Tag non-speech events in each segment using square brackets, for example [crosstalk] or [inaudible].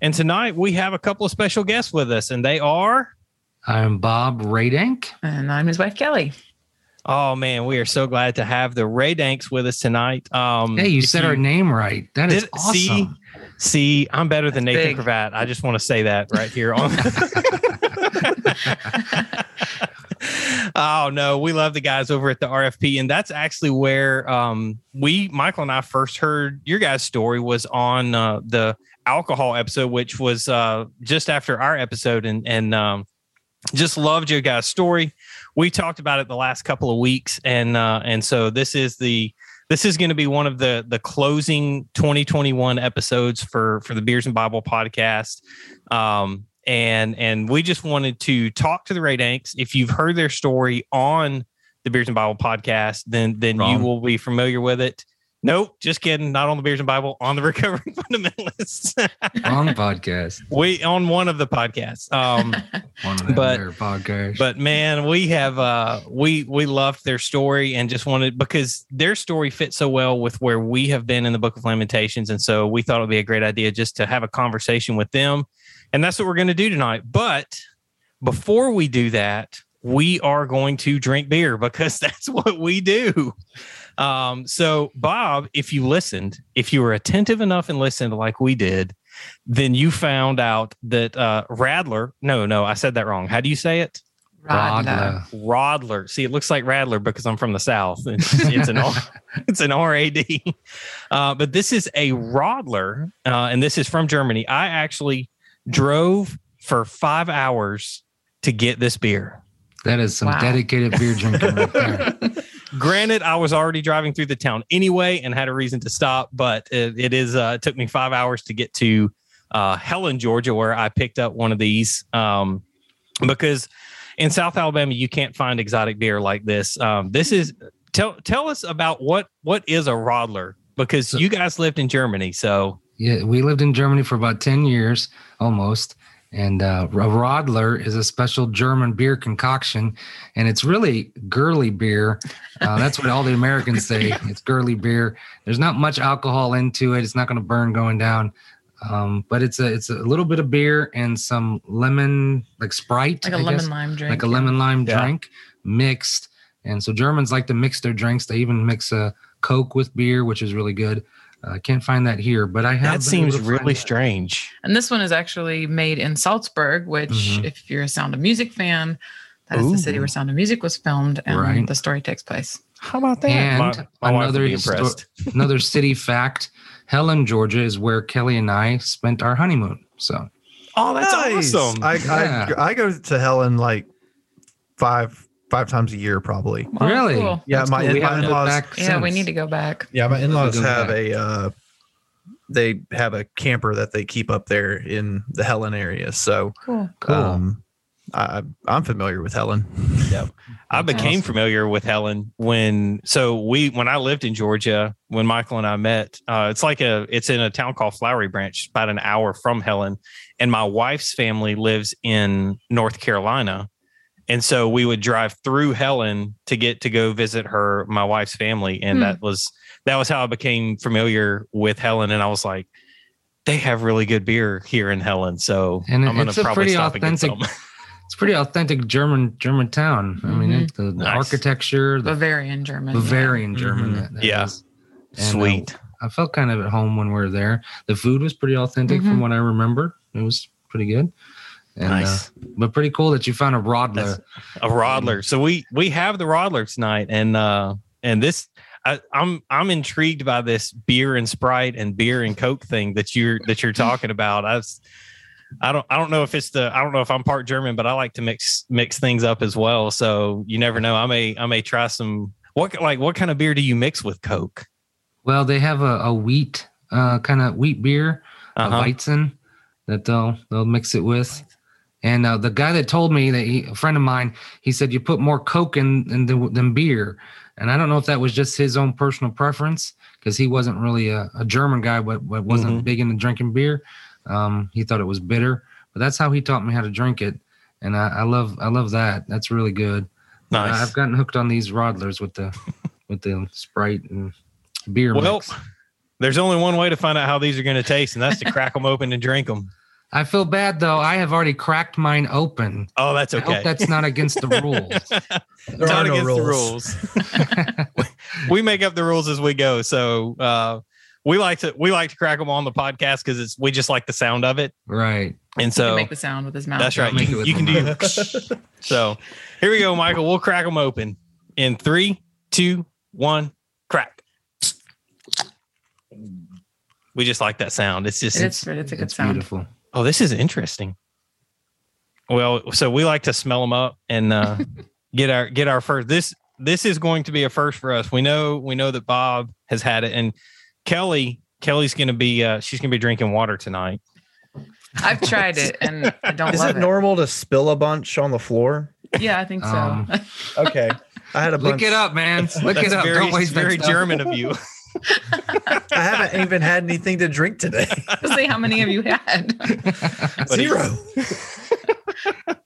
And tonight we have a couple of special guests with us, and they are. I'm Bob Radank. And I'm his wife, Kelly. Oh, man, we are so glad to have the Raydanks with us tonight. Um, hey, you said you, our name right. That is awesome. See, see, I'm better than Nathan big. Cravat. I just want to say that right here on. [laughs] [laughs] oh no, we love the guys over at the RFP, and that's actually where um, we, Michael and I, first heard your guys' story was on uh, the alcohol episode, which was uh, just after our episode, and and um, just loved your guys' story. We talked about it the last couple of weeks, and uh, and so this is the this is going to be one of the the closing 2021 episodes for for the Beers and Bible podcast. Um, and and we just wanted to talk to the Raydanks. If you've heard their story on the Beers and Bible podcast, then then Wrong. you will be familiar with it. Nope, just kidding. Not on the Beers and Bible, on the [laughs] Recovering Fundamentalists. on the podcast. [laughs] We on one of the podcasts. Um, [laughs] one of but, podcasts. But man, we have uh, we we loved their story and just wanted because their story fits so well with where we have been in the Book of Lamentations, and so we thought it would be a great idea just to have a conversation with them and that's what we're going to do tonight. But before we do that, we are going to drink beer [laughs] because that's what we do. Um, so, Bob, if you listened, if you were attentive enough and listened like we did, then you found out that uh, Radler, no, no, I said that wrong. How do you say it? Rodler. Rodler. See, it looks like Radler because I'm from the South. It's, [laughs] it's an [laughs] it's an RAD. Uh, but this is a Rodler, uh, and this is from Germany. I actually drove for five hours to get this beer. That is some wow. dedicated beer [laughs] drinking right there. Granted, I was already driving through the town anyway and had a reason to stop, but it, it is uh, it took me five hours to get to uh, Helen, Georgia, where I picked up one of these um, because in South Alabama you can't find exotic beer like this. Um, this is tell tell us about what what is a Rodler because so, you guys lived in Germany, so yeah, we lived in Germany for about 10 years almost. And uh, a Rodler is a special German beer concoction, and it's really girly beer. Uh, that's what all the Americans say. [laughs] It's girly beer. There's not much alcohol into it. It's not going to burn going down, um, but it's a it's a little bit of beer and some lemon like Sprite, like a I lemon guess, lime drink, like a lemon lime yeah. drink mixed. And so Germans like to mix their drinks. They even mix a Coke with beer, which is really good. I can't find that here, but I have. That seems really strange. And this one is actually made in Salzburg, which, mm-hmm. if you're a Sound of Music fan, that is Ooh. the city where Sound of Music was filmed, and right. the story takes place. How about that? And my, my another sto- another city fact: Helen, Georgia, is where Kelly and I spent our honeymoon. So, oh, that's nice. awesome! I, yeah. I I go to Helen like five five times a year probably. Wow, really? Cool. Yeah, That's my, cool. my in-laws. Yeah, we need to go back. Yeah, my in-laws have back. a uh, they have a camper that they keep up there in the Helen area. So cool. cool. Um, I, I'm familiar with Helen. [laughs] Yep. I became awesome. familiar with Helen when so we when I lived in Georgia when Michael and I met. Uh, it's like a it's in a town called Flowery Branch, about an hour from Helen, and my wife's family lives in North Carolina. And so we would drive through Helen to get to go visit her, my wife's family. And hmm. that was, that was how I became familiar with Helen. And I was like, they have really good beer here in Helen. So and I'm going to probably stop authentic, and get some. [laughs] It's pretty authentic German German town. I mean, mm-hmm. the, the nice. architecture, the Bavarian German, Bavarian yeah. German. Mm-hmm. That, that yeah, and, sweet. Uh, I felt kind of at home when we were there. The food was pretty authentic mm-hmm. from what I remember. It was pretty good. And, nice. Uh, but pretty cool that you found a Rodler. That's a Rodler. So we we have the Rodler tonight, and uh and this I, I'm I'm intrigued by this beer and Sprite and beer and Coke thing that you're that you're talking about. I was, I don't I don't know if it's the I don't know if I'm part German, but I like to mix mix things up as well. So you never know. I may I may try some what like what kind of beer do you mix with Coke? Well, they have a, a wheat uh, kind of wheat beer, uh-huh. a Weizen that they'll they'll mix it with. And uh, the guy that told me that he, a friend of mine, he said you put more Coke in, in the, than beer. And I don't know if that was just his own personal preference because he wasn't really a, a, German guy, but, but wasn't mm-hmm. big into drinking beer. Um, he thought it was bitter, but that's how he taught me how to drink it. And I, I love I love that. That's really good. Nice. Uh, I've gotten hooked on these Rodlers with the [laughs] with the Sprite and beer. Well, mix. there's only one way to find out how these are going to taste, and that's to crack them open and drink them. I feel bad though. I have already cracked mine open. Oh, that's okay. that's not against the [laughs] rules. there not against no rules. the rules. [laughs] we make up the rules as we go. So uh, we like to we like to crack them on the podcast because it's we just like the sound of it. Right. And so make the sound with his mouth. That's right. You, you can do. It. [laughs] So here we go, Michael. We'll crack them open in three, two, one, crack. We just like that sound. It's just it's, it's, it's a good it's sound. Beautiful. Oh, this is interesting. Well, so we like to smell them up and uh, [laughs] get our get our first. This this is going to be a first for us. We know we know that Bob has had it, and Kelly Kelly's going to be uh, she's going to be drinking water tonight. I've tried it and I don't. Is it, it, normal to spill a bunch on the floor? Yeah, I think so. Um, okay, I had a bunch. Look it up, man. Look it up. Very, don't waste very German of you. [laughs] I haven't even had anything to drink today. Let's see how many of you had. Zero. [laughs]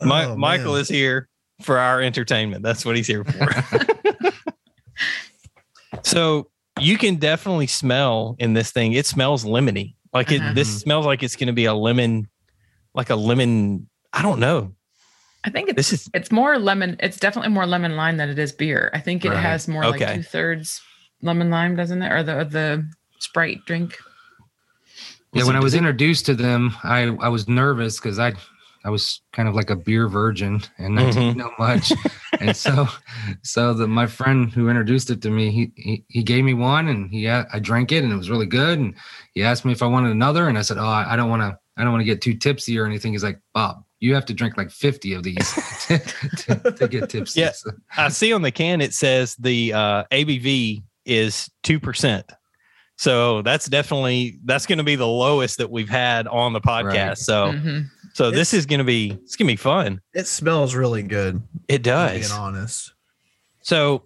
My, oh, Michael is here for our entertainment. That's what he's here for. [laughs] so you can definitely smell in this thing. It smells lemony. Like it. Uh-huh. This smells like it's going to be a lemon, like a lemon. I don't know. I think it's this is, it's more lemon. It's definitely more lemon lime than it is beer. I think it right. has more okay. like two thirds lemon lime, doesn't it? Or the the Sprite drink. Yeah, when I was introduced to them, I I was nervous because I I was kind of like a beer virgin and I mm-hmm. didn't know much. and so so the my friend who introduced it to me, he he, he gave me one and he I drank it and it was really good. And he asked me if I wanted another, and I said, Oh, I don't want to I don't want to get too tipsy or anything. He's like, Bob, you have to drink like 50 of these [laughs] to, to, to, get tipsy. Yeah. I see on the can it says the uh, ABV is 2%. So that's definitely that's going to be the lowest that we've had on the podcast. Right. So mm-hmm. so it's, this is going to be it's going to be fun. It smells really good. It does. Being honest. So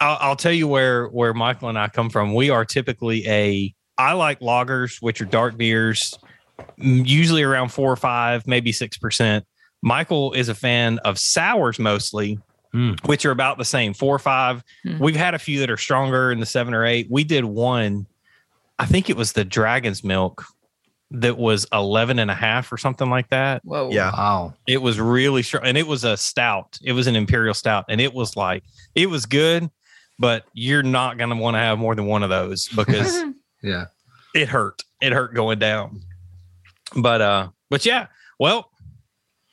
I'll, I'll tell you where where Michael and I come from. We are typically a I like lagers, which are dark beers, usually around four or five, maybe six percent. Michael is a fan of sours mostly, mm. which are about the same, four or five. Mm. We've had a few that are stronger in the seven or eight. We did one, I think it was the Dragon's Milk that was 11 and a half or something like that. Whoa. Yeah. Wow. It was really strong. And it was a stout. It was an imperial stout. And it was like, it was good, but you're not going to want to have more than one of those because [laughs] yeah, it hurt. It hurt going down. But, uh, but yeah, well,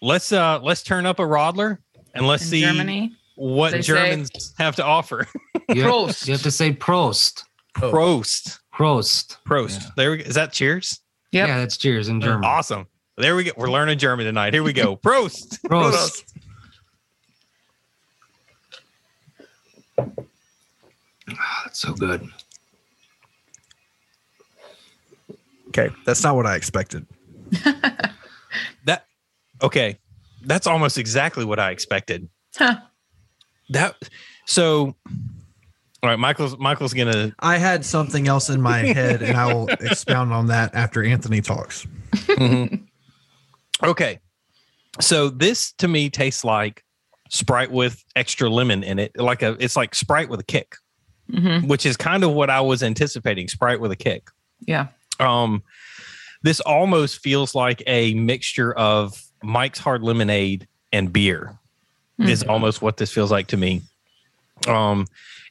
let's, uh, let's turn up a Rodler and let's in see Germany, what Germans say, have to offer. you, Prost. you have to say Prost. Prost. Prost. Prost. Yeah. There we go. Is that cheers? Yep. Yeah, that's cheers in German. Awesome. There we go. We're learning German tonight. Here we go. Prost. [laughs] Prost. Oh, that's so good. Okay, that's not what I expected. [laughs] that okay that's almost exactly what I expected. Huh. That so all right, Michael's Michael's gonna I had something else in my head and I will [laughs] expound on that after Anthony talks. Mm-hmm. Okay. So this to me tastes like Sprite with extra lemon in it. Like a it's like Sprite with a kick. Mm-hmm. Which is kind of what I was anticipating, Sprite with a kick. Yeah. Um this almost feels like a mixture of Mike's Hard Lemonade and beer mm-hmm. is almost what this feels like to me. Um,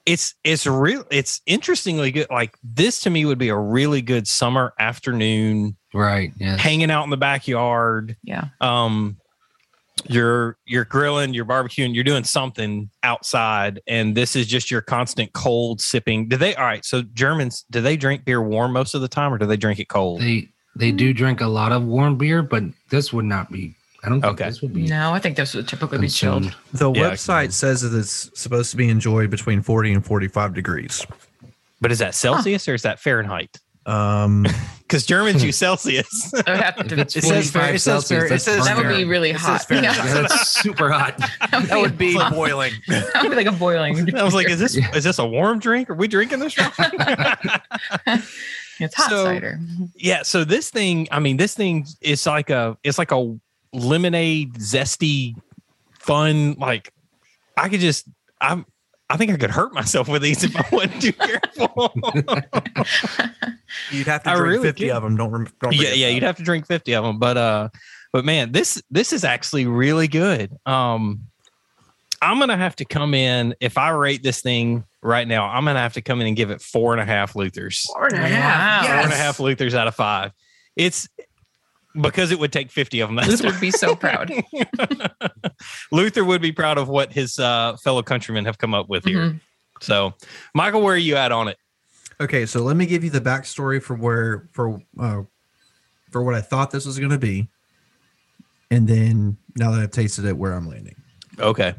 it's it's real it's interestingly good like this to me would be a really good summer afternoon right yes. hanging out in the backyard yeah um you're you're grilling you're barbecuing you're doing something outside and this is just your constant cold sipping do they all right so germans do they drink beer warm most of the time or do they drink it cold they they do drink a lot of warm beer but this would not be I don't think okay. this would be. No, I think this would typically consumed. be chilled. The yeah, website says that it's supposed to be enjoyed between 40 and 45 degrees. But is that Celsius huh. or is that Fahrenheit? Um, [laughs] because Germans use Celsius. [laughs] it, it says, it says, it says that would be really hot. Yeah. yeah, that's super hot. [laughs] that would be boiling. that would be like a boiling. I was like, is this yeah. is this a warm drink? Are we drinking this? it's hot so, cider. Yeah. So this thing, I mean, this thing is like a, it's like a lemonade, zesty, fun. Like I could just, I'm, I think I could hurt myself with these if I wasn't too careful. [laughs] you'd have to drink really 50 of them. Don't, don't yeah, yeah, that. you'd have to drink 50 of them. But, uh, but man, this, this is actually really good. Um, I'm going to have to come in if I rate this thing right now, I'm going to have to come in and give it four and a half Luthers. Four and a half. Yes. Four and a half Luthers out of five. It's, because it would take 50 of them. That's Luther would be so proud. [laughs] Luther would be proud of what his uh, fellow countrymen have come up with here. Mm-hmm. So, Michael, where are you at on it? Okay, so let me give you the backstory for where for uh, for what I thought this was going to be, and then now that I've tasted it, where I'm landing. Okay.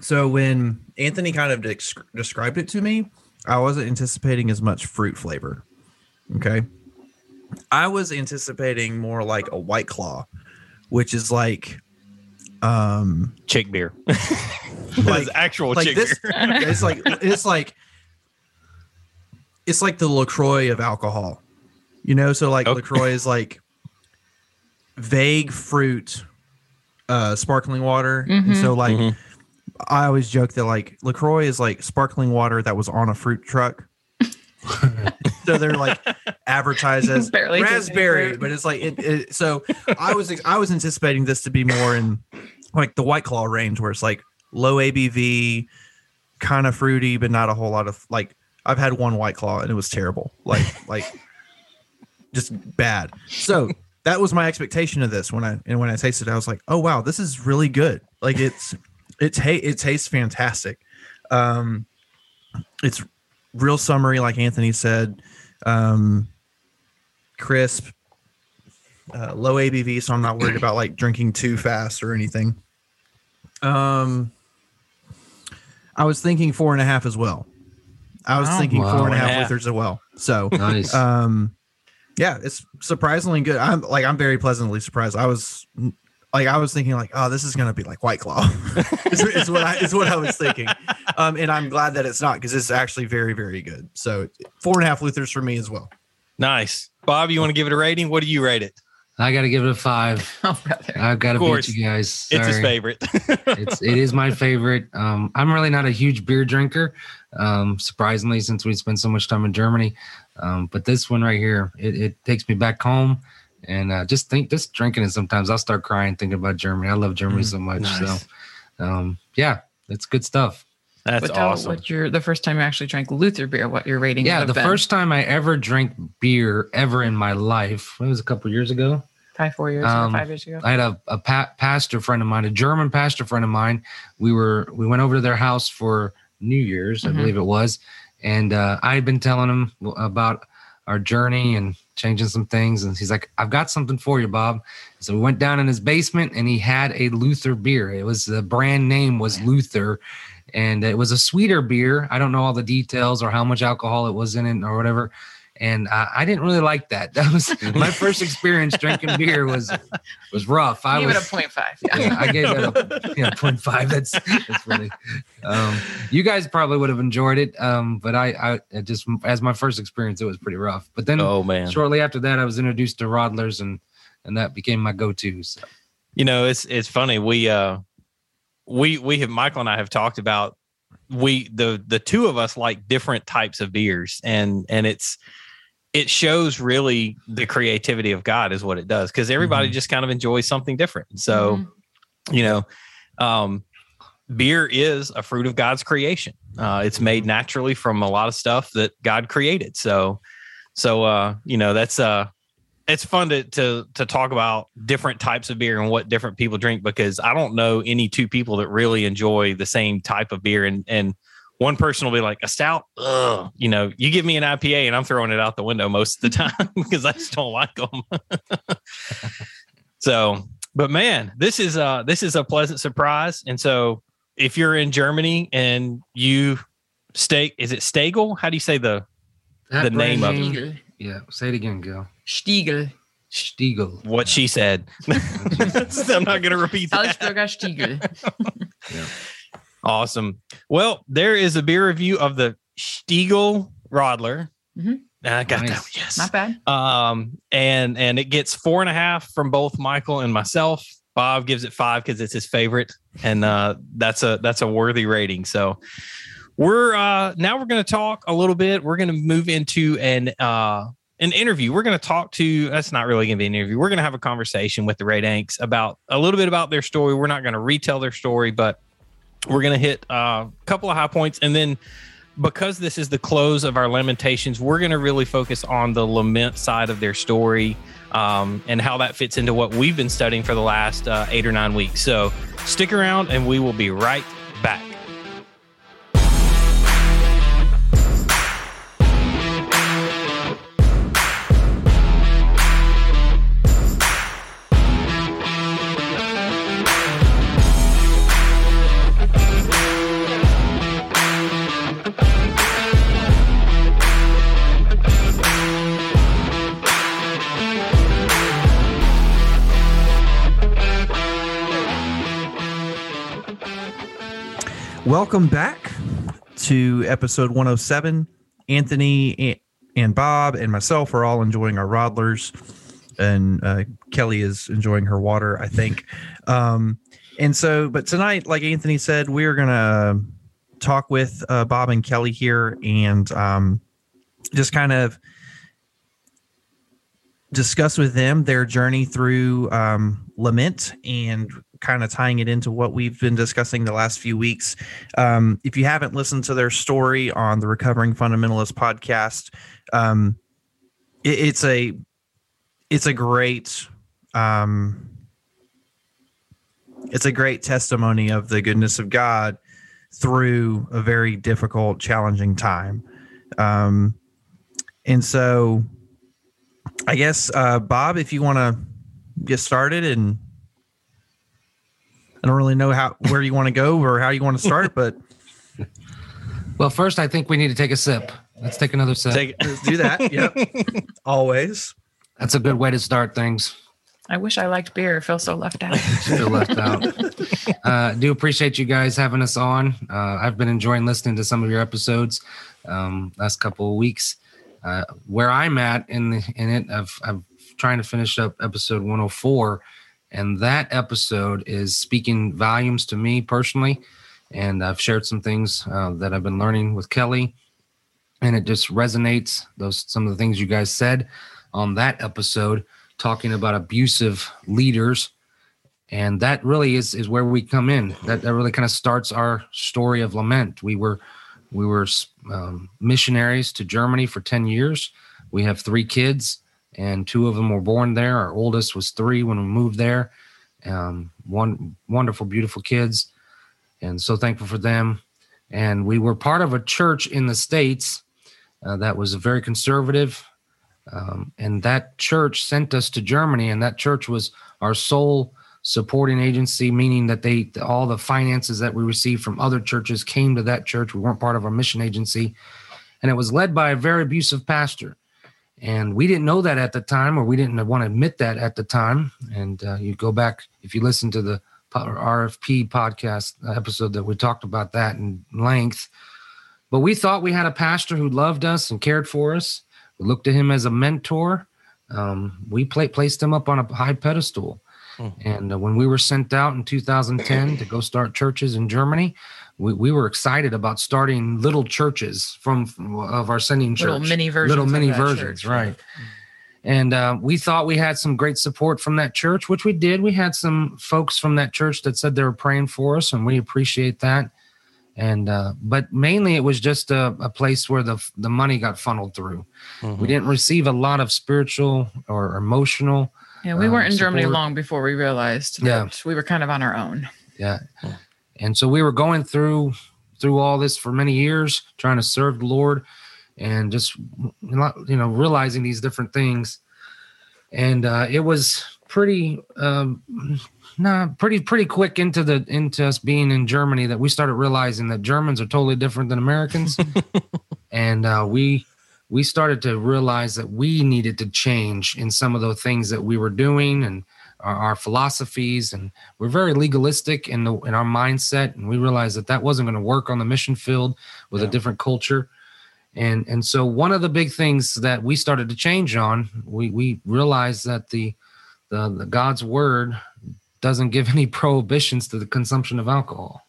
So when Anthony kind of de- described it to me, I wasn't anticipating as much fruit flavor. Okay. I was anticipating more like a white claw, which is like um chick beer. [laughs] like actual like chick this, beer. [laughs] it's like it's like it's like the LaCroix of alcohol. You know, so like okay. LaCroix is like vague fruit uh sparkling water. Mm-hmm. And so like mm-hmm. I always joke that like LaCroix is like sparkling water that was on a fruit truck. [laughs] so they're like advertised as [laughs] raspberry, but it's like it, it, So I was I was anticipating this to be more in like the White Claw range, where it's like low ABV, kind of fruity, but not a whole lot of like. I've had one White Claw and it was terrible, like [laughs] like just bad. So that was my expectation of this when I and when I tasted it, I was like, oh wow, this is really good. Like it's it's hey it tastes fantastic. Um, it's real summary, like Anthony said. Um, crisp, uh, low ABV, so I'm not worried about like drinking too fast or anything. Um, I was thinking four and a half as well. I was thinking wow. four and a half Luthers as well. So nice. Um, yeah, it's surprisingly good. I'm like I'm very pleasantly surprised. I was like I was thinking like, oh, this is gonna be like White Claw. [laughs] is, is, what I is what I was thinking. Um, and I'm glad that it's not because it's actually very very good. So four and a half Luthers for me as well. Nice, Bob. You want to give it a rating? What do you rate it? I got to give it a five. [laughs] Oh, I've got to beat you guys. Sorry. It's his favorite. [laughs] it's it is my favorite. Um, I'm really not a huge beer drinker, um, surprisingly, since we spent so much time in Germany. Um, but this one right here, it, it takes me back home and uh, just think just drinking it sometimes i'll start crying thinking about germany i love germany mm, so much nice. so um, yeah it's good stuff that's what, awesome. What your the first time you actually drank Luther beer? What your rating? Yeah, the been. first time I ever drank beer ever in my life. It was a couple years ago. Five, four years, um, five years ago. I had a, a pa- pastor friend of mine, a German pastor friend of mine. We were we went over to their house for New Year's, mm-hmm. I believe it was, and uh, I had been telling him about our journey and changing some things. And he's like, I've got something for you, Bob. So we went down in his basement and he had a Luther beer. It was the brand name was Luther. And it was a sweeter beer. I don't know all the details or how much alcohol it was in it or whatever and I, I, didn't really like that. [laughs] That was [laughs] my first experience drinking beer was was rough. I gave was, it a point five. Yeah. [laughs] yeah. I gave it a yeah, point five. That's that's really. Um, you guys probably would have enjoyed it, um, but I, I just as my first experience, it was pretty rough. But then, oh man, shortly after that, I was introduced to Rodlers, and and that became my go-to. So. You know, it's it's funny. We uh, we we have Michael and I have talked about we the the two of us like different types of beers, and and it's it shows really the creativity of God is what it does because everybody mm-hmm. just kind of enjoys something different. So, mm-hmm. you know, um, beer is a fruit of God's creation. Uh, it's made naturally from a lot of stuff that God created. So, so uh, you know that's uh, it's fun to to to talk about different types of beer and what different people drink because I don't know any two people that really enjoy the same type of beer and and one person will be like a stout? Ugh. you know you give me an ipa and i'm throwing it out the window most of the [laughs] time because i just don't like them [laughs] so but man this is uh this is a pleasant surprise. And so if you're in germany and you stay is it Stagel? how do you say the that the name of it? Yeah say it again Gil. Stiegl stiegl what yeah. she said. [laughs] I'm not going to repeat that. Stiegl yeah. Awesome. Well, there is a beer review of the Stiegl Rodler. Mm-hmm. I got nice. that. Yes, not bad. Um, and and it gets four and a half from both Michael and myself. Bob gives it five because it's his favorite, and uh, that's a that's a worthy rating. So we're uh, now we're going to talk a little bit. We're going to move into an uh, an interview. We're going to talk to. That's not really going to be an interview. We're going to have a conversation with the Red Anks about a little bit about their story. We're not going to retell their story, but we're going to hit uh, a couple of high points and then because this is the close of our lamentations we're going to really focus on the lament side of their story um, and how that fits into what we've been studying for the last uh, eight or nine weeks. So stick around and we will be right back Welcome back to episode 107. Anthony and Bob and myself are all enjoying our Rodlers, and uh, Kelly is enjoying her water, I think. Um, and so, but tonight, like Anthony said, we're going to talk with uh, Bob and Kelly here and um, just kind of discuss with them their journey through um, lament and kind of tying it into what we've been discussing the last few weeks. Um, if you haven't listened to their story on the Recovering Fundamentalist podcast, um, it, it's a it's a great um, it's a great testimony of the goodness of God through a very difficult, challenging time. Um, and so, I guess uh, Bob, if you want to get started and I don't really know how where you want to go or how you want to start, but [laughs] well, first I think we need to take a sip. Let's take another sip. Take, let's do that. Yep. [laughs] Always. That's a good way to start things. I wish I liked beer. I feel so left out. [laughs] feel left out. Uh, do appreciate you guys having us on. Uh, I've been enjoying listening to some of your episodes um, last couple of weeks. Uh, where I'm at in the, in it, I've, I'm trying to finish up episode 104 and that episode is speaking volumes to me personally. And I've shared some things uh, that I've been learning with Kelly, and it just resonates. Those some of the things you guys said on that episode, talking about abusive leaders, and that really is is where we come in. That that really kind of starts our story of lament. We were we were um, missionaries to Germany for ten years. We have three kids and two of them were born there. Our oldest was three when we moved there. Um, one wonderful, beautiful kids, and so thankful for them. And we were part of a church in the states uh, that was very conservative, um, and that church sent us to Germany, and that church was our sole supporting agency, meaning that they all the finances that we received from other churches came to that church. We weren't part of our mission agency, and it was led by a very abusive pastor. And we didn't know that at the time, or we didn't want to admit that at the time. And uh, you go back, if you listen to the RFP podcast episode that we talked about that in length. But we thought we had a pastor who loved us and cared for us. We looked at him as a mentor. Um, we play, placed him up on a high pedestal. Hmm. And uh, when we were sent out in 2010 to go start churches in Germany, we, we were excited about starting little churches from, from of our sending church, little mini versions, little mini versions, church. right? and uh, we thought we had some great support from that church, which we did. We had some folks from that church that said they were praying for us, and we appreciate that. And uh, but mainly it was just a, a, place where the the money got funneled through. Mm-hmm. We didn't receive a lot of spiritual or emotional. Yeah, we weren't um, in Germany long before we realized yeah. we were kind of on our own. Yeah, and so we were going through through all this for many years, trying to serve the Lord and just you know realizing these different things. And uh, it was pretty um nah, pretty pretty quick into the into us being in germany that we started realizing that germans are totally different than americans. [laughs] And uh, we we started to realize that we needed to change in some of the things that we were doing and our, our philosophies and we're very legalistic in the in our mindset and we realized that that wasn't going to work on the mission field with yeah. a different culture and and so one of the big things that we started to change on we we realized that the the, the god's word doesn't give [laughs] any prohibitions to the consumption of alcohol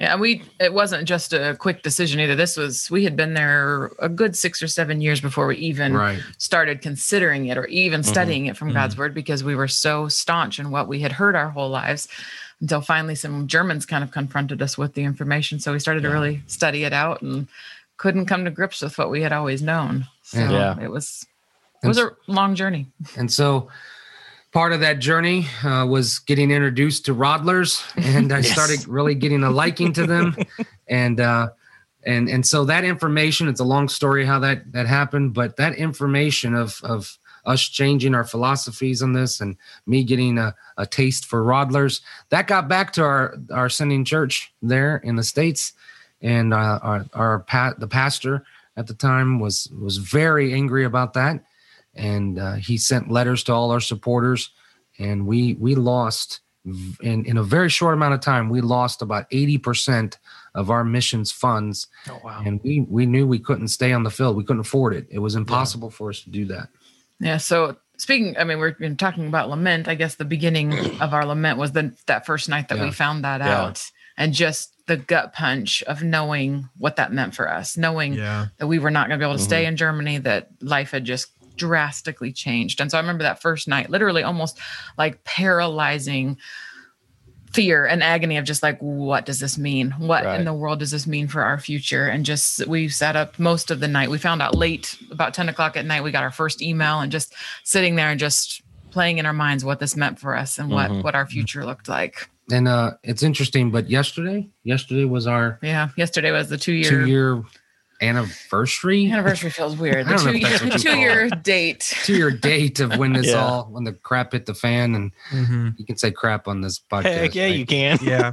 yeah we it wasn't just a quick decision either this was we had been there a good six or seven years before we even right. started considering it or even mm-hmm. studying it from mm-hmm. god's word because we were so staunch in what we had heard our whole lives until finally some germans kind of confronted us with the information so we started yeah. to really study it out and couldn't come to grips with what we had always known. So yeah. it was it was a long journey. And so part of that journey uh, was getting introduced to Rodlers, and I [laughs] yes. started really getting a liking to them, [laughs] and uh, and and so that information. It's a long story how that that happened, but that information of of us changing our philosophies on this and me getting a, a taste for Rodlers that got back to our our sending church there in the states and uh, our, our pat the pastor at the time was was very angry about that, and uh, he sent letters to all our supporters, and we we lost in in a very short amount of time we lost about eighty percent of our missions funds, oh, wow. and we we knew we couldn't stay on the field, we couldn't afford it. It was impossible yeah. for us to do that. Yeah, so speaking i mean we're been talking about lament i guess the beginning [clears throat] of our lament was the that first night that yeah. we found that yeah. out and just the gut punch of knowing what that meant for us, knowing yeah. that we were not going to be able to mm-hmm. stay in Germany, that life had just drastically changed. And so I remember that first night, literally almost like paralyzing fear and agony of just like, what does this mean? What right. in the world does this mean for our future? And just we sat up most of the night. We found out late, about 10 o'clock at night, we got our first email and just sitting there and just playing in our minds what this meant for us and what mm-hmm. what our future looked like and uh it's interesting but yesterday yesterday was our yeah yesterday was the two year two year anniversary. Anniversary feels weird. The two, year, two year date. Two year date of when this [laughs] yeah. all when the crap hit the fan, and mm-hmm. you can say crap on this podcast. Heck yeah, right? you can. [laughs] Yeah.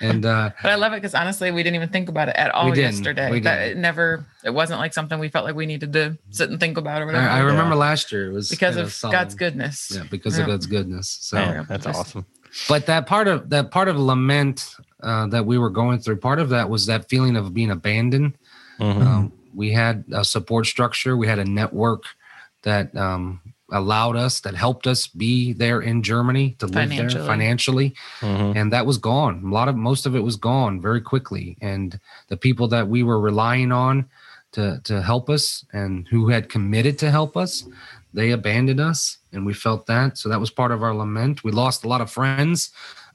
and uh but I love it because honestly, we didn't even think about it at all we yesterday. We that it never. It wasn't like something we felt like we needed to sit and think about or whatever. I, I remember yeah. last year it was because of solemn. God's goodness. Yeah, because yeah. of God's goodness. So that's awesome. But that part of that part of lament uh, that we were going through. Part of that was that feeling of being abandoned. Mm-hmm. Um, we had a support structure. We had a network that um, allowed us, that helped us be there in Germany to live there financially, mm-hmm. and that was gone. A lot of most of it was gone very quickly, and the people that we were relying on to to help us and who had committed to help us, they abandoned us, and we felt that. So that was part of our lament. We lost a lot of friends.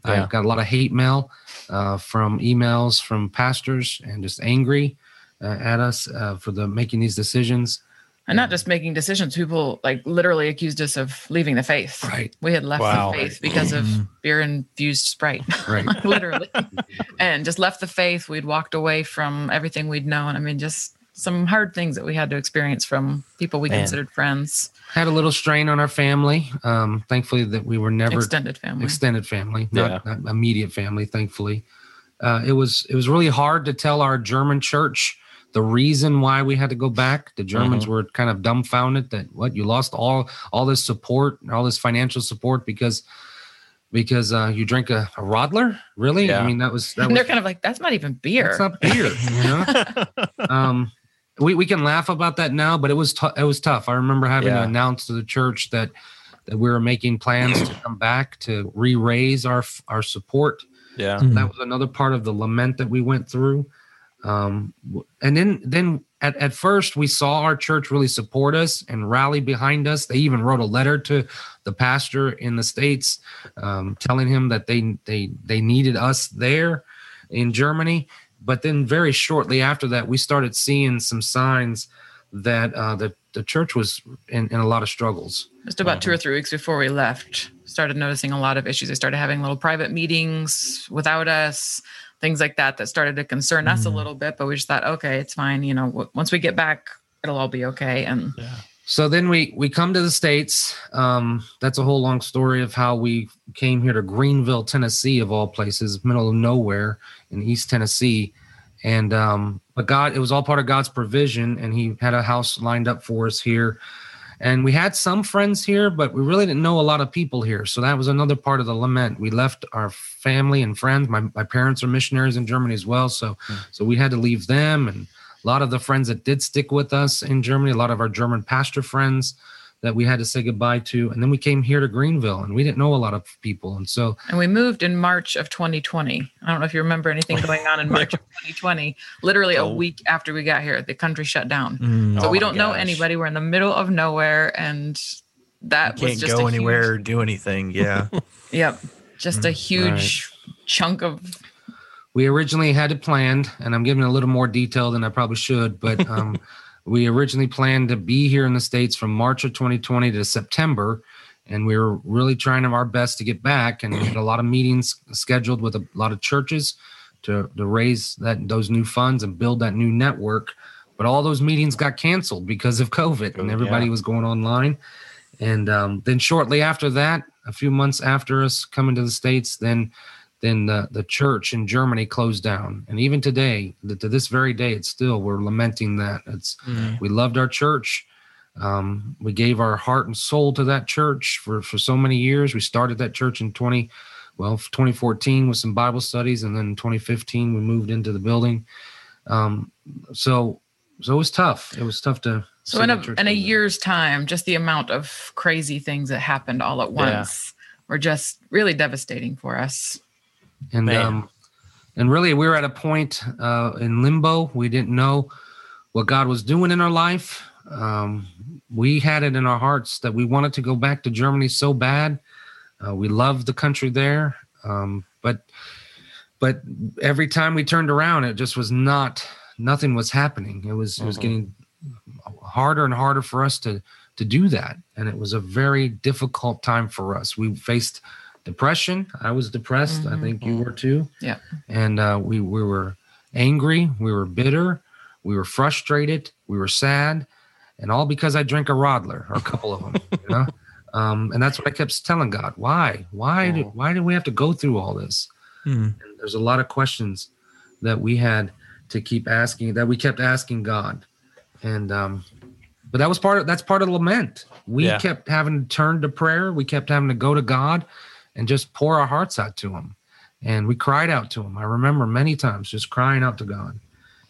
Yeah. I've got a lot of hate mail uh, from emails from pastors and just angry uh, at us uh, for the making these decisions. And not just making decisions, people like literally accused us of leaving the faith. Right. We had left wow. the faith because of mm-hmm. beer infused Sprite. Right. [laughs] literally. and just left the faith. We'd walked away from everything we'd known. I mean, just some hard things that we had to experience from people we Man. considered friends. Had a little strain on our family. Um, thankfully, that we were never extended family. Extended family, not, yeah. not immediate family. Thankfully, uh, it was it was really hard to tell our German church the reason why we had to go back. The Germans mm-hmm. were kind of dumbfounded that what you lost all all this support, all this financial support because because uh, you drink a, a Rodler? Really? Yeah. I mean, that was. That [laughs] and was, they're kind of like, that's not even beer. It's not beer. you know. [laughs] um, we, we can laugh about that now, but it was t- it was tough. I remember having yeah. to announce to the church that that we were making plans to come back to re-raise our our support. Yeah, mm-hmm. that was another part of the lament that we went through. Um, and then then at, at first we saw our church really support us and rally behind us. They even wrote a letter to the pastor in the states, um, telling him that they they they needed us there in Germany. But then very shortly after that, we started seeing some signs that uh, the the church was in, in a lot of struggles. Just about mm-hmm. two or three weeks before we left, started noticing a lot of issues. They started having little private meetings without us, things like that, that started to concern mm-hmm. us a mm-hmm. little bit. But we just thought, okay, it's fine. You know, w- once we get back, it'll all be okay. And yeah. So then we we come to the states. Um, that's a whole long story of how we came here to Greeneville, Tennessee, of all places, middle of nowhere in East Tennessee. And um, but God, it was all part of God's provision, and He had a house lined up for us here. And we had some friends here, but we really didn't know a lot of people here. So that was another part of the lament. We left our family and friends. My, my parents are missionaries in Germany as well. So, mm. so we had to leave them. And a lot of the friends that did stick with us in Germany, a lot of our German pastor friends, that we had to say goodbye to. And then we came here to Greeneville and we didn't know a lot of people. And so And we moved in March of 2020. I don't know if you remember anything [laughs] going on in March of 2020. Literally oh. a week after we got here, the country shut down. Mm. So oh we don't know anybody. We're in the middle of nowhere and that you can't go anywhere huge, or do anything. Yeah. [laughs] yep. Just mm. a huge right. chunk of we originally had it planned, and I'm giving a little more detail than I probably should, but um, [laughs] we originally planned to be here in the States from March of 2020 to September. And we were really trying our best to get back. And we had a lot of meetings scheduled with a lot of churches to, to raise that those new funds and build that new network. But all those meetings got canceled because of COVID and everybody yeah. was going online. And um, then shortly after that, a few months after us coming to the States, then then the, the church in Germany closed down. And even today, to this very day, it's still, we're lamenting that. It's, mm-hmm. we loved our church. Um, we gave our heart and soul to that church for, for so many years. We started that church in 20, well, 2014 with some Bible studies. And then 2015, we moved into the building. Um, so, so it was tough. It was tough to. So in a, in a year's time, just the amount of crazy things that happened all at once yeah. were just really devastating for us and Man. um, and really we were at a point uh, in limbo. We didn't know what God was doing in our life. Um, we had it in our hearts that we wanted to go back to Germany so bad. Uh, we loved the country there, um, but but every time we turned around, it just was not. Nothing was happening. It was mm-hmm. it was mm-hmm. getting harder and harder for us to to do that, and it was a very difficult time for us. We faced depression. I was depressed. Mm-hmm. I think you were too. Yeah. And uh, we we were angry. We were bitter. We were frustrated. We were sad, and all because I drank a Rodler or a couple of them. you [laughs] know. Um, and that's what I kept telling God. Why? Why oh. did why did we have to go through all this? Mm-hmm. there's a lot of questions that we had to keep asking that we kept asking God. And um, but that was part of that's part of lament. We yeah. kept having to turn to prayer. We kept having to go to God and just pour our hearts out to him. And we cried out to him. I remember many times just crying out to God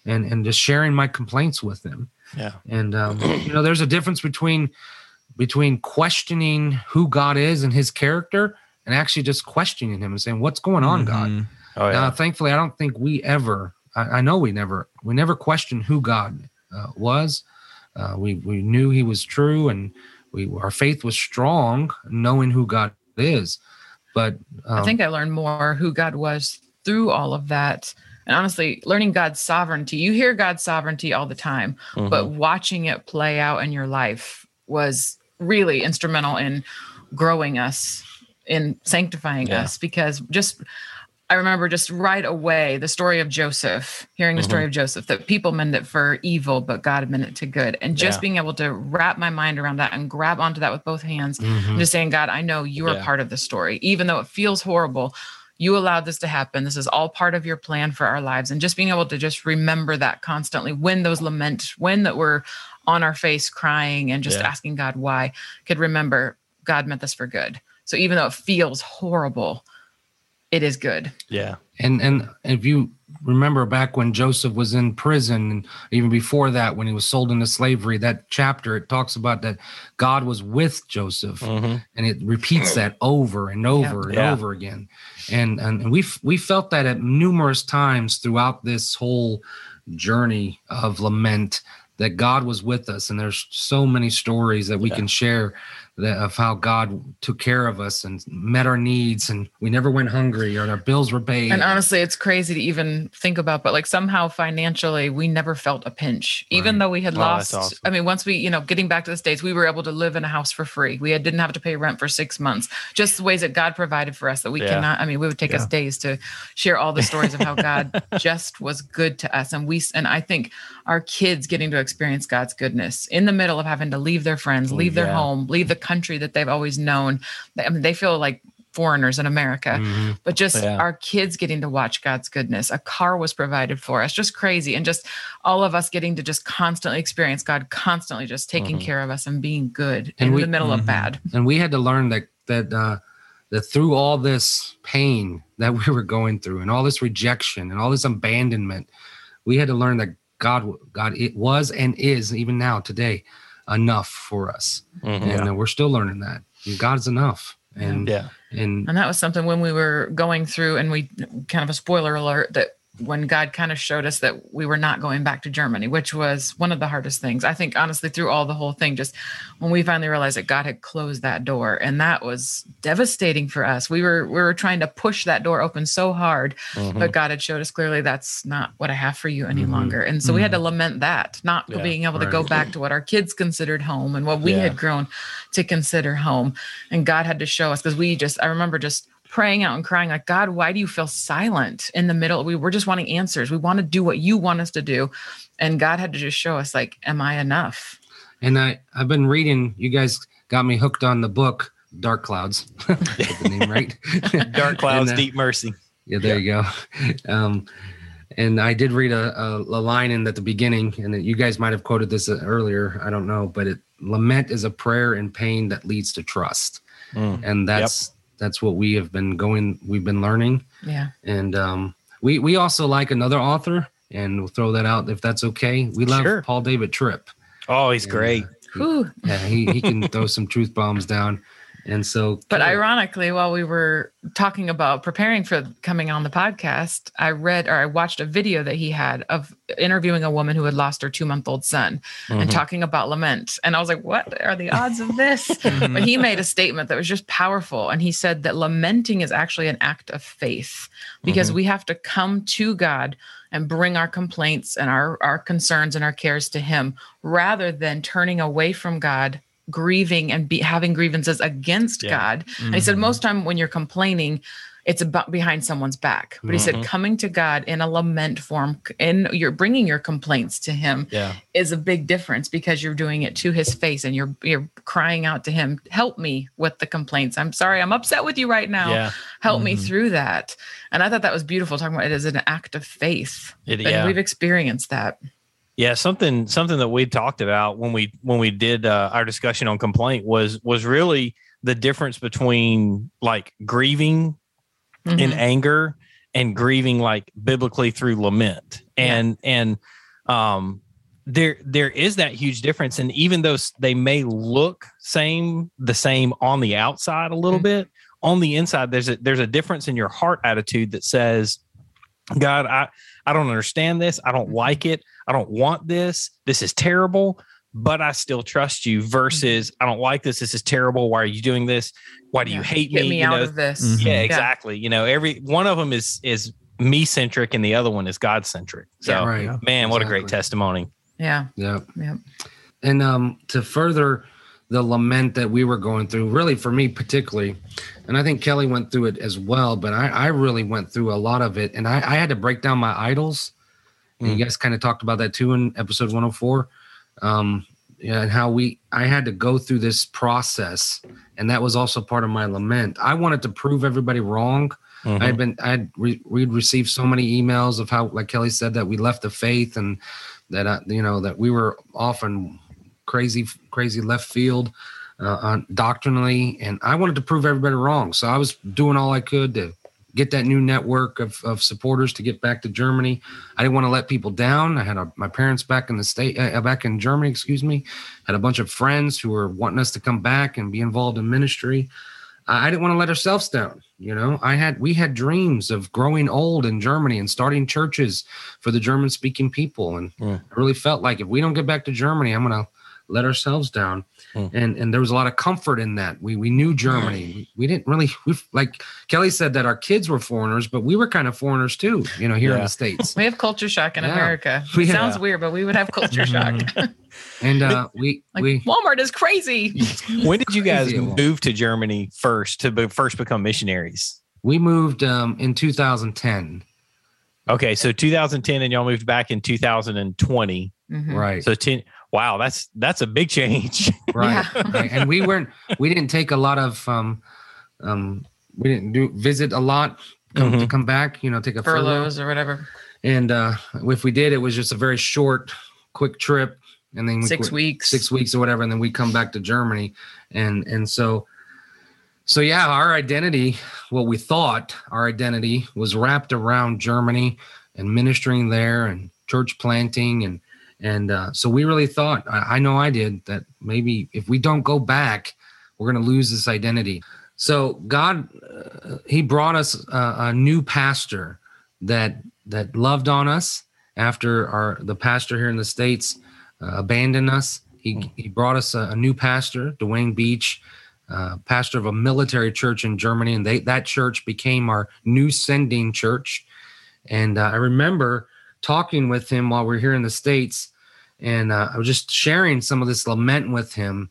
and, and just sharing my complaints with him. Yeah. And, um, [clears throat] you know, there's a difference between, between questioning who God is and his character and actually just questioning him and saying, what's going on, mm-hmm. God? Oh, yeah. Now, thankfully, I don't think we ever, I, I know we never, we never questioned who God uh, was. Uh, we, we knew he was true and we, our faith was strong knowing who God is. But um, I think I learned more who God was through all of that. And honestly, learning God's sovereignty, you hear God's sovereignty all the time, mm-hmm. but watching it play out in your life was really instrumental in growing us, in sanctifying yeah. us, because just I remember just right away the story of Joseph, hearing the mm-hmm. story of Joseph, that people meant it for evil, but God meant it to good. And just yeah. being able to wrap my mind around that and grab onto that with both hands mm-hmm. and just saying, God, I know you are yeah. part of the story. Even though it feels horrible, you allowed this to happen. This is all part of your plan for our lives. And just being able to just remember that constantly when those lament, when that we're on our face crying and just yeah. asking God why, could remember God meant this for good. So even though it feels horrible, it is good. Yeah. And and if you remember back when Joseph was in prison and even before that when he was sold into slavery that chapter it talks about that God was with Joseph mm-hmm. and it repeats that over and over and yeah. over again. And and we we felt that at numerous times throughout this whole journey of lament that God was with us. And there's so many stories that we yeah. can share that, of how God took care of us and met our needs, and we never went hungry, or our bills were paid. And honestly, it's crazy to even think about, but like somehow financially, we never felt a pinch, right. even though we had oh, lost. Awesome. I mean, once we, you know, getting back to the states, we were able to live in a house for free. We had, didn't have to pay rent for six months. Just the ways that God provided for us that we yeah. cannot. I mean, we would take yeah. us days to share all the stories of how God [laughs] just was good to us, and we. And I think our kids getting to experience God's goodness in the middle of having to leave their friends, leave their home, leave the country that they've always known. I mean, they feel like foreigners in America, mm-hmm. but just yeah. our kids getting to watch God's goodness. A car was provided for us, just crazy. And just all of us getting to just constantly experience God constantly just taking mm-hmm. care of us and being good and in we, the middle mm-hmm. of bad. And we had to learn that, that, uh, that through all this pain that [laughs] we were going through and all this rejection and all this abandonment, we had to learn that God, God, it was and is even now today enough for us, mm-hmm, and yeah. we're still learning that God is enough. And yeah, and and that was something when we were going through, and we kind of a spoiler alert that when God kind of showed us that we were not going back to Germany, which was one of the hardest things. I think honestly through all the whole thing, just when we finally realized that God had closed that door, and that was devastating for us. We were we were trying to push that door open so hard, mm-hmm. but God had showed us clearly that's not what I have for you any mm-hmm. longer. And so mm-hmm. we had to mm-hmm. lament that, not yeah, being able right. to go back to what our kids considered home and what we yeah. had grown to consider home. And God had to show us because we just I remember just praying out and crying like god why do you feel silent in the middle? We were just wanting answers. We want to do what you want us to do. And god had to just show us like am i enough? And i i've been reading you guys got me hooked on the book dark clouds. [laughs] The name right. [laughs] Dark clouds and, uh, deep mercy. Yeah there yeah. you go. Um and i did read a, a, a line in at the beginning and you guys might have quoted this uh, earlier i don't know but it lament is a prayer in pain that leads to trust. Mm. and that's yep that's what we have been going we've been learning. Yeah. And um, we we also like another author and we'll throw that out if that's okay. We love sure. paul david tripp. Oh he's and, great. uh, he, yeah he, he can throw some truth bombs down and so, but ironically, while we were talking about preparing for coming on the podcast, I read or I watched a video that he had of interviewing a woman who had lost her two month old son mm-hmm. and talking about lament. And I was like, what are the odds of this? [laughs] Mm-hmm. but he made a statement that was just powerful. And he said that lamenting is actually an act of faith because mm-hmm. we have to come to God and bring our complaints and our, our concerns and our cares to him rather than turning away from God grieving and be, having grievances against yeah. God. Mm-hmm. And he said, mm-hmm. most time when you're complaining, it's about behind someone's back. But he mm-hmm. said, coming to God in a lament form, and you're bringing your complaints to Him, yeah. is a big difference because you're doing it to His face and you're you're crying out to Him, "Help me with the complaints. I'm sorry, I'm upset with you right now. Yeah. Help mm-hmm. me through that." And I thought that was beautiful, talking about it as an act of faith. It, yeah. we've experienced that. Yeah, something something that we talked about when we when we did uh, our discussion on complaint was was really the difference between like grieving mm-hmm. in anger and grieving like biblically through lament and yeah. and um there there is that huge difference and even though they may look same the same on the outside a little mm-hmm. bit on the inside there's a there's a difference in your heart attitude that says god i i don't understand this i don't mm-hmm. like it I don't want this. This is terrible, but I still trust you versus mm-hmm. I don't like this. This is terrible. Why are you doing this? Why do yeah. you hate Get me? me you out know? of this. Mm-hmm. Yeah, exactly. Yeah. You know, every one of them is is me centric and the other one is God centric. So yeah, right. man, what exactly. a great testimony. Yeah. Yeah. Yeah. And um to further the lament that we were going through, really for me particularly, and I think Kelly went through it as well, but I, I really went through a lot of it and I, I had to break down my idols Mm. You guys kind of talked about that too in episode 104. Um, yeah, and how we I had to go through this process, and that was also part of my lament. I wanted to prove everybody wrong. Mm-hmm. I had been I would re, we'd received so many emails of how, like Kelly said, that we left the faith and that uh, you know that we were often crazy crazy left field uh, on doctrinally, and I wanted to prove everybody wrong. So I was doing all I could to get that new network of, of supporters to get back to Germany. I didn't want to let people down. I had a, my parents back in the state, uh, back in Germany, excuse me. Had a bunch of friends who were wanting us to come back and be involved in ministry. I didn't want to let ourselves down. You know, I had we had dreams of growing old in Germany and starting churches for the German speaking people. And I really felt like if we don't get back to Germany, I'm gonna let ourselves down. Mm. And and there was a lot of comfort in that. We we knew Germany. We, we didn't really we like Kelly said that our kids were foreigners, but we were kind of foreigners too, you know, here yeah. in the States. [laughs] We have culture shock in yeah. America. [laughs] It sounds weird, but we would have culture shock. [laughs] and uh we like, we Walmart is crazy. when did you guys move to Germany first to be, first become missionaries? We moved um in 2010. Okay, so 2010 and y'all moved back in 2020. Mm-hmm. Right. So 10 wow, that's that's a big change. [laughs] right. Yeah. right. And we weren't we didn't take a lot of um um we didn't do visit a lot come, mm-hmm. to come back, you know, take a furloughs furlough. or whatever. And uh if we did, it was just a very short, quick trip. And then six we, weeks, six weeks or whatever, and then we come back to Germany, and and so, so yeah, our identity, what we thought our identity was wrapped around Germany and ministering there and church planting and and uh, so we really thought, I, I, know I did, that maybe if we don't go back, we're going to lose this identity. So God, uh, He brought us a, a new pastor that that loved on us after our the pastor here in the states uh, abandoned us. He hmm. he brought us a, a new pastor, Dwayne Beach, uh, pastor of a military church in Germany, and they that church became our new sending church. And uh, I remember talking with him while we are here in the states and uh, I was just sharing some of this lament with him.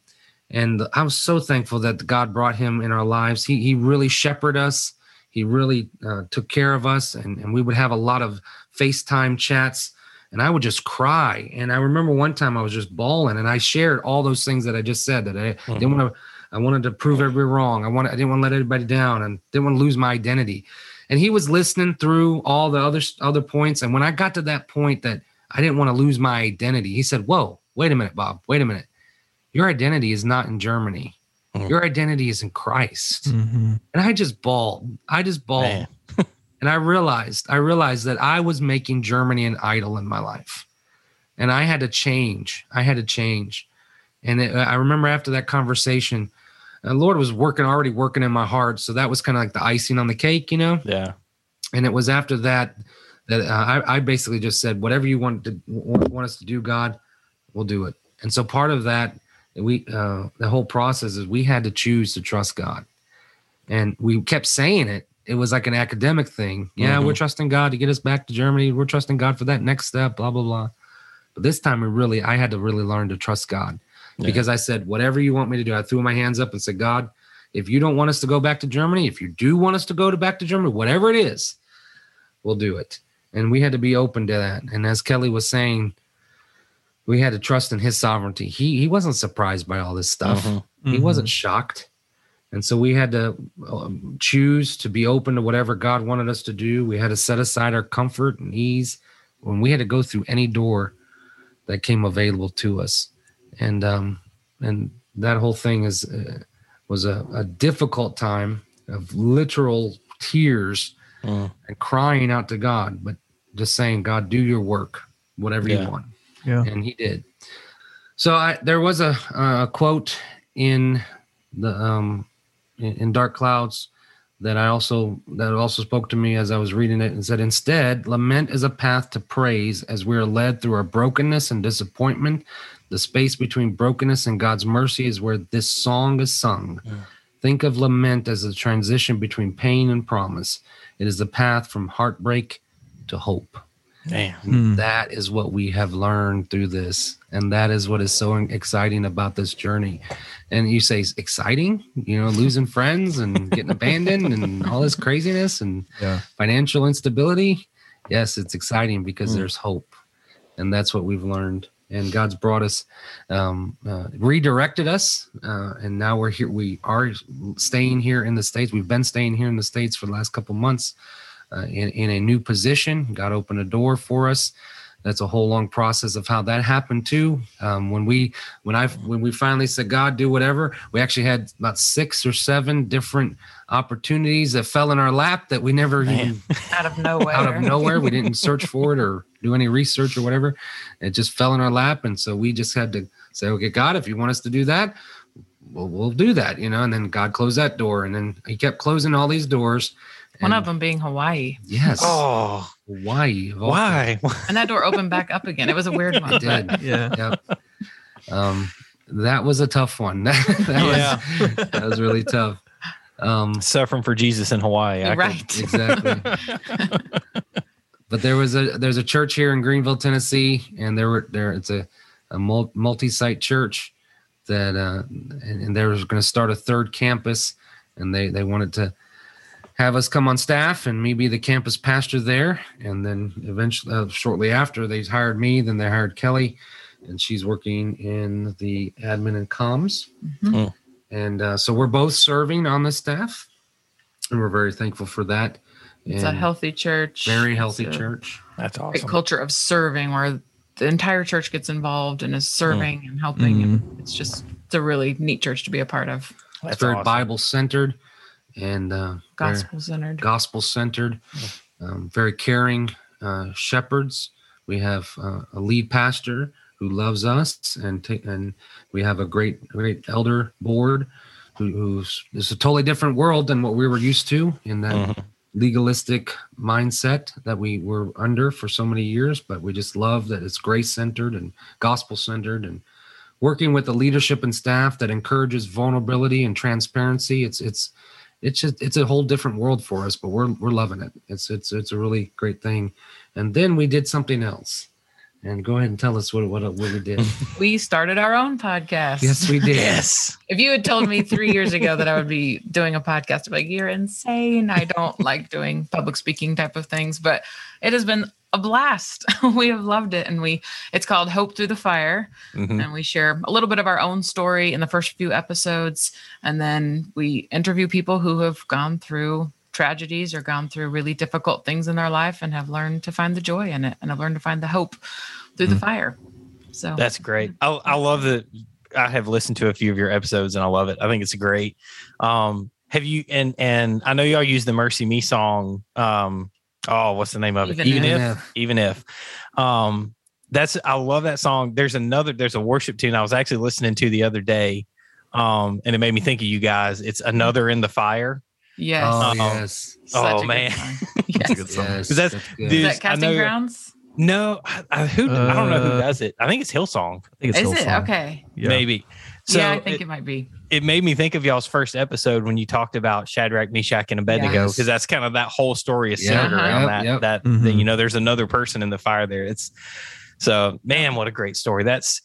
And I was so thankful that God brought him in our lives. He he really shepherded us. He really uh, took care of us, and, and we would have a lot of FaceTime chats. And I would just cry. And I remember one time I was just bawling, and I shared all those things that I just said that I mm-hmm. didn't want to. I wanted to prove everybody wrong. I wanted. I didn't want to let anybody down, and didn't want to lose my identity. And he was listening through all the other other points. And when I got to that point that I didn't want to lose my identity. He said, Whoa, wait a minute, Bob, wait a minute. Your identity is not in Germany. Mm-hmm. Your identity is in Christ. Mm-hmm. And I just bawled. I just bawled. [laughs] and I realized, I realized that I was making Germany an idol in my life. And I had to change. I had to change. And it, I remember after that conversation, the Lord was working, already working in my heart. So that was kind of like the icing on the cake, you know? Yeah. And it was after that that uh, I, I, basically just said, whatever you want to want us to do, God, we'll do it. And so part of that, we uh, the whole process is we had to choose to trust God, and we kept saying it. It was like an academic thing. Yeah, mm-hmm. we're trusting God to get us back to Germany. We're trusting God for that next step. Blah blah blah. But this time, we really, I had to really learn to trust God yeah. because I said, whatever you want me to do, I threw my hands up and said, God, if you don't want us to go back to Germany, if you do want us to go to back to Germany, whatever it is, we'll do it and we had to be open to that. And as Kelly was saying, we had to trust in His sovereignty. He he wasn't surprised by all this stuff. Mm-hmm. He mm-hmm. wasn't shocked, and so we had to um, choose to be open to whatever God wanted us to do. We had to set aside our comfort and ease when we had to go through any door that came available to us, and um and that whole thing is uh, was a, a difficult time of literal tears mm. and crying out to God, but just saying, God, do your work, whatever yeah. you want. Yeah. And he did. So I, there was a, a quote in the um, in, in Dark Clouds that I also that also spoke to me as I was reading it and said, instead, lament is a path to praise as we are led through our brokenness and disappointment. The space between brokenness and God's mercy is where this song is sung. Yeah. Think of lament as a transition between pain and promise. It is the path from heartbreak to hope. Damn. Hmm. That is what we have learned through this. And that is what is so exciting about this journey. And you say exciting, you know, losing [laughs] friends and getting abandoned and all this craziness and yeah. financial instability. Yes, it's exciting because mm. there's hope. And that's what we've learned. And God's brought us, um, uh, redirected us, uh, and now we're here. We are staying here in the states. We've been staying here in the states for the last couple months, uh, in, in a new position. God opened a door for us. That's a whole long process of how that happened too. Um, when we when I when we finally said God do whatever, we actually had about six or seven different opportunities that fell in our lap that we never even [laughs] out of nowhere out of nowhere. We didn't search for it or do any research or whatever. It just fell in our lap, and so we just had to say, okay, God, if you want us to do that, we'll, we'll do that, you know. And then God closed that door, and then He kept closing all these doors. One of them being Hawaii. Yes. Oh, Hawaii. why? [laughs] And that door opened back up again. It was a weird one. It did. Yeah. Yep. Um, that was a tough one. [laughs] that, Yeah. was, that was really tough. Um, Suffering for Jesus in Hawaii. I could- right. [laughs] exactly. but there was a there's a church here in Greeneville, Tennessee, and there were there it's a a multi-site church that uh, and, and they were going to start a third campus, and they they wanted to have us come on staff and me be the campus pastor there, and then eventually uh, shortly after they hired me, then they hired Kelly, and she's working in the admin and comms, Mhm. and uh, so we're both serving on the staff, and we're very thankful for that. It's a healthy church. very healthy a church. That's Great awesome. culture of serving where the entire church gets involved and is serving and helping. And it's just it's a really neat church to be a part of. That's It's very awesome. Bible centered and uh, Gospel centered. gospel centered, um, very caring uh, shepherds. We have uh, a lead pastor who loves us, and ta- and we have a great great elder board who, who's it's a totally different world than what we were used to in that Mhm. legalistic mindset that we were under for so many years. But we just love that it's grace centered and gospel centered and working with the leadership and staff that encourages vulnerability and transparency. It's it's it's just it's a whole different world for us, but we're we're loving it. It's it's it's a really great thing. And then we did something else. And go ahead and tell us what what, what we did. [laughs] We started our own podcast. yes, we did. Yes. If you had told me three years ago that I would be doing a podcast, I'd be like, you're insane. I don't like doing public speaking type of things, but it has been a blast. [laughs] we have loved it. And we it's called Hope Through the Fire. Mhm. and we share a little bit of our own story in the first few episodes and then we interview people who have gone through tragedies or gone through really difficult things in their life and have learned to find the joy in it and have learned to find the hope through the fire so That's great. I, I love that. I have listened to a few of your episodes and I love it. I think it's great. Um, have you and and I know y'all use the MercyMe song. Um, oh, what's the name of it? Even Even, If. if, even if. Um, that's I love that song. There's another. There's a worship tune I was actually listening to the other day, um, and it made me think of you guys. It's another in the fire. yes Oh Um, yes. such oh, a good man. song. [laughs] That's yes. good song. Yes. Is that- that's good. dude, is that casting know- grounds No, I, I, who I don't know who Uh, does it. I think it's Hillsong, I think it's is it okay Yeah. maybe. So yeah i think it- it, might be it made me think of y'all's first episode when you talked about Shadrach, Meshach, and Abednego Yes. because that's kind of that whole story is centered Uh-huh. around Yep, that. yep. That, Mhm. that, you know, there's another person in the fire there. It's so man, what a great story. That's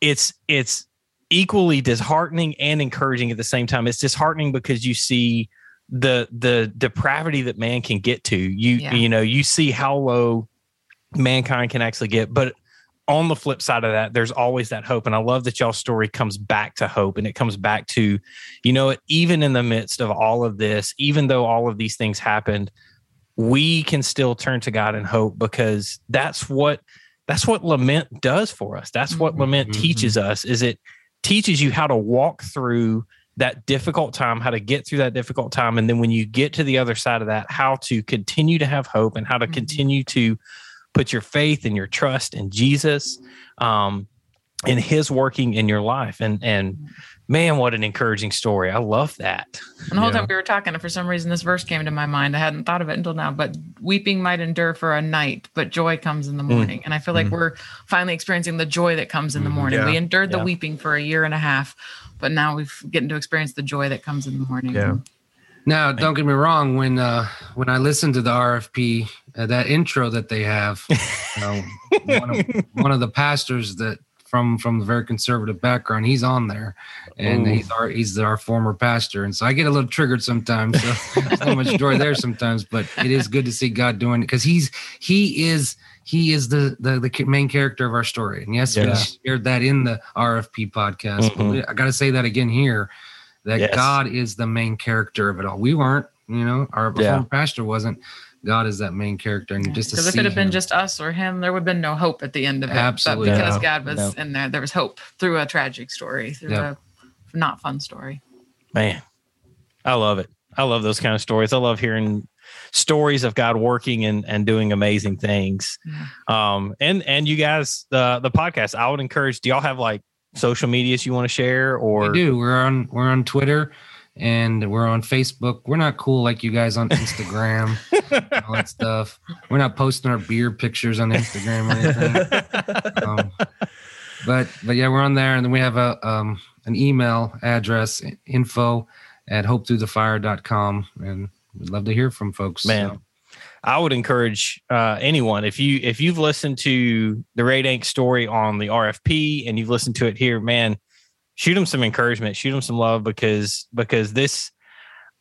it's it's equally disheartening and encouraging at the same time. It's disheartening because you see the the depravity that man can get to. You Yeah. you know you see how low mankind can actually get, but on the flip side of that, there's always that hope. And I love that y'all's story comes back to hope and it comes back to, you know, even in the midst of all of this, even though all of these things happened, we can still turn to God and hope because that's what that's what lament does for us. That's what Mhm. lament Mhm. teaches us is it teaches you how to walk through that difficult time, how to get through that difficult time. And then when you get to the other side of that, how to continue to have hope and how to Mhm. continue to put your faith and your trust in Jesus, um, in his working in your life. And, and man, what an encouraging story. I love that. And the whole Yeah. time we were talking, and for some reason this verse came to my mind. I hadn't thought of it until now. But weeping might endure for a night, but joy comes in the morning. And I feel like Mm. we're finally experiencing the joy that comes in the Mhm. morning. Yeah. We endured the Yeah. weeping for a year and a half, but now we've getting to experience the joy that comes in the morning. Yeah. Now, don't get me wrong. When uh, when I listen to the RFP, uh, that intro that they have, [laughs] you know, one, of, one of the pastors that from from the very conservative background, he's on there, and Ooh. he's our he's our former pastor, and so I get a little triggered sometimes. So not much joy there sometimes, but it is good to see God doing it because he's he is he is the, the the main character of our story. And yes, we shared that in the RFP podcast. Mhm. But I got to say that again here that Yes. God is the main character of it all. We weren't, you know, our Yeah. pastor wasn't. God is that main character, and just Because if see it had been him- just us or him, there would have been no hope at the end of it. Absolutely. But because No. God was No. in there, there was hope through a tragic story, through Yep. a not fun story. Man, I love it. I love those kind of stories. I love hearing stories of God working and, and doing amazing things. Yeah. Um, and and you guys, the the podcast, I would encourage. Do y'all have like social medias you want to share? Or we do. We're on we're on Twitter and we're on Facebook. We're not cool like you guys on Instagram, [laughs] all that stuff. We're not posting our beer pictures on Instagram or anything. [laughs] Um, but but yeah, we're on there, and then we have a um, an email address info at hopethroughthefire.com and we'd love to hear from folks. Man. So. I would encourage uh, anyone if you if you've listened to the Ray Dank story on the RFP and you've listened to it here, man, shoot them some encouragement, shoot them some love because because this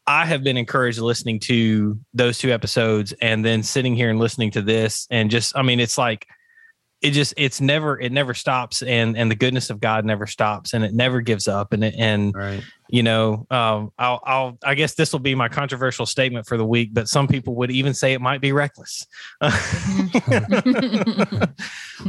I have been encouraged listening to those two episodes and then sitting here and listening to this and just I mean it's like it just it's never it never stops and and the goodness of god never stops and it never gives up and it, and right. you know um i'll i'll i guess this will be my controversial statement for the week but some people would even say it might be reckless [laughs]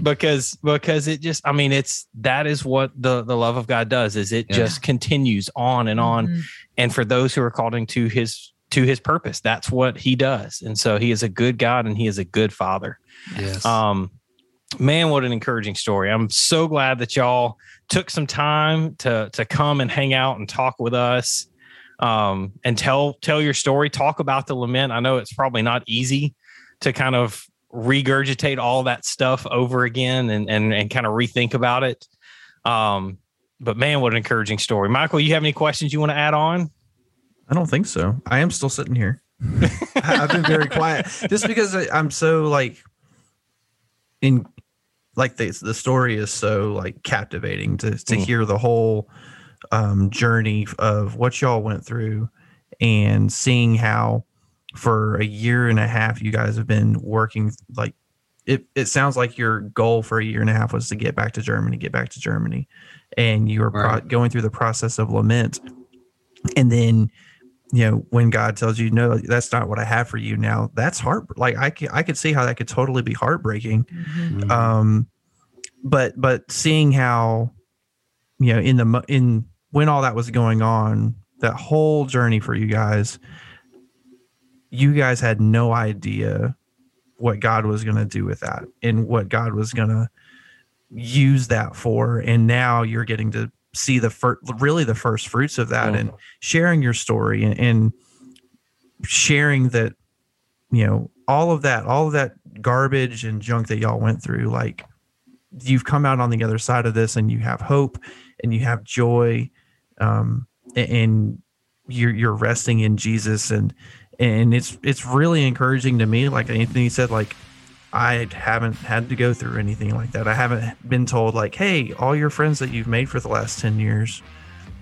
because because it just i mean it's that is what the the love of god does is it yeah. just continues on and on mm-hmm. and for those who are called into his to his purpose that's what he does and so he is a good god and he is a good father yes um man, what an encouraging story. I'm so glad that y'all took some time to to come and hang out and talk with us um, and tell tell your story, talk about the lament. I know it's probably not easy to kind of regurgitate all that stuff over again and and, and kind of rethink about it. Um, but man, what an encouraging story. Michael, you have any questions you want to add on? I don't think so. I am still sitting here. [laughs] I've been very quiet just because I'm so like in like the the story is so like captivating to to mm. hear the whole um, journey of what y'all went through and seeing how for a year and a half you guys have been working like it, it sounds like your goal for a year and a half was to get back to Germany, get back to Germany, and you were right. pro- going through the process of lament, and then you know when God tells you no, that's not what I have for you now. That's heart like I could I could see how that could totally be heartbreaking. Mm-hmm. Um, but but seeing how you know in the in when all that was going on, that whole journey for you guys, you guys had no idea what God was going to do with that and what God was going to use that for and now you're getting to see the first really the first fruits of that and sharing your story and, and sharing that you know all of that all of that garbage and junk that y'all went through like you've come out on the other side of this and you have hope and you have joy um, and you're you're resting in Jesus and and it's it's really encouraging to me like Anthony said like I haven't had to go through anything like that. I haven't been told like, "Hey, all your friends that you've made for the last 10 years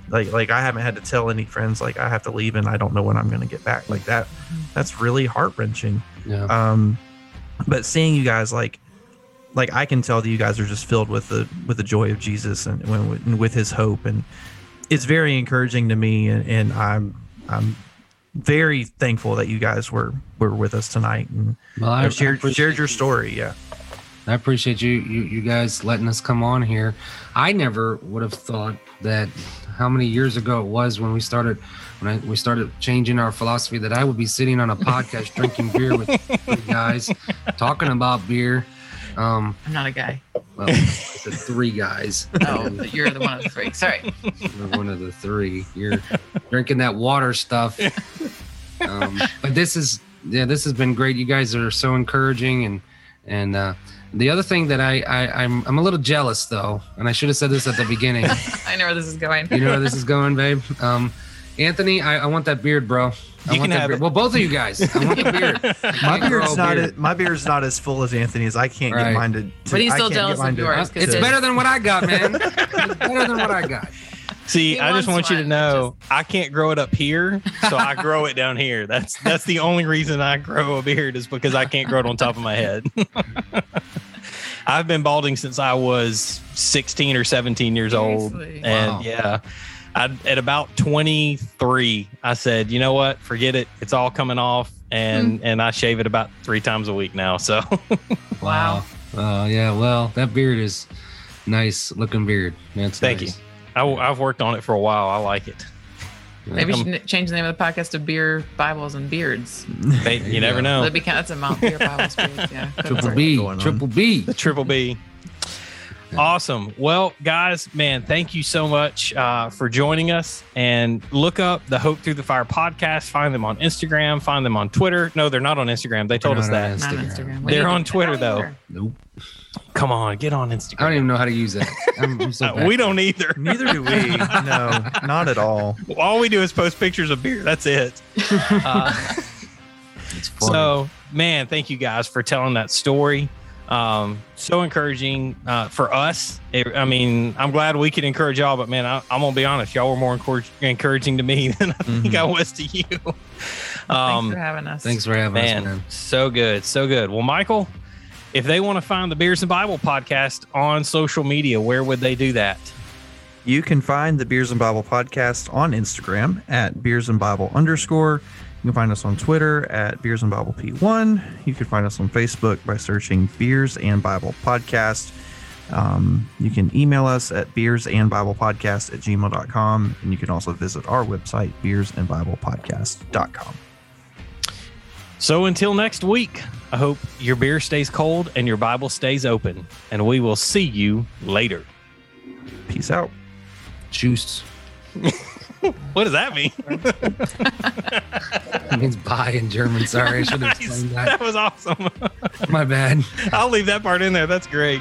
like like I haven't had to tell any friends like I have to leave and I don't know when I'm going to get back." Like that that's really heart-wrenching. Yeah. Um but seeing you guys like like I can tell that you guys are just filled with the with the joy of Jesus and, and with His hope, and it's very encouraging to me. And, and, I'm I'm very thankful that you guys were were with us tonight and well, I, shared I shared your story. Yeah, I appreciate you you you guys letting us come on here. I never would have thought that how many years ago it was when we started when I, we started changing our philosophy that I would be sitting on a podcast [laughs] drinking beer with guys talking about beer um, I'm not a guy. Well, I said three guys. [laughs] Oh, you're the one of the three. Sorry. You're one of the three. You're drinking that water stuff. [laughs] Um, but this is yeah, this has been great. You guys are so encouraging and and uh, the other thing that I, I I'm I'm a little jealous though, and I should have said this at the beginning. [laughs] I know where this is going. you know where this is going, babe. Um, Anthony, I, I want that beard, bro. I you can have beard. Well, both of you guys. I want the beard. [laughs] my beard's not beard. as, my beard's not as full as Anthony's. I can't right. get mine to, to. But he's still jealous of yours. It's better than what I got, man. it's better than what I got. [laughs] See, I just want you to know just... I can't grow it up here, so I grow it down here. That's that's the only reason I grow a beard is because I can't grow it on top of my head. [laughs] I've been balding since I was 16 or 17 years old, and wow. yeah, I, at about 23, I said, you know what? Forget it. It's all coming off. And, mm. and I shave it about three times a week now. So, wow. Uh, yeah. Well, that beard is nice looking beard. That's Thank nice. you. I, have worked on it for a while. I like it. Maybe we should change the name of the podcast to Beer, Bibles, and Beards. Hey, you never know. That'd be, that's a Mount Beer, Bibles, Beards. Yeah. Triple B. Triple B. The Triple B. Awesome. Well, guys, man, thank you so much uh, for joining us. And look up the Hope Through the Fire podcast. Find them on Instagram. Find them on Twitter. No, they're not on Instagram. They told us that. Instagram. Instagram. They're on Twitter though. Either. Nope. Come on, get on Instagram. I don't even know how to use that. I'm, I'm so [laughs] uh, we don't either. Neither do we. [laughs] no, not at all. All we do is post pictures of beer. That's it. [laughs] Uh, so, man, thank you guys for telling that story. Um, so encouraging uh, for us. It, I mean, I'm glad we could encourage y'all, but man, I, am gonna be honest, y'all were more encourage, encouraging to me [laughs] than I mm-hmm. think I was to you. [laughs] Um, thanks for having us. Thanks for having man, us, man. So good, so good. Well, Michael, if they want to find the Beers and Bible podcast on social media, where would they do that? You can find the Beers and Bible podcast on Instagram at Beers and Bible underscore. You can find us on Twitter at Beers and Bible P1. You can find us on Facebook by searching Beers and Bible Podcast. Um, you can email us at beers and Bible podcast at gmail.com. And you can also visit our website, beers and Bible podcast.com. So until next week, I hope your beer stays cold and your Bible stays open. And we will see you later. Peace out. Tschüss. [laughs] [laughs] what does that mean? it means bye in German. Sorry, I should have [laughs] nice. explained that. That was awesome. My bad. [laughs] I'll leave that part in there. That's great.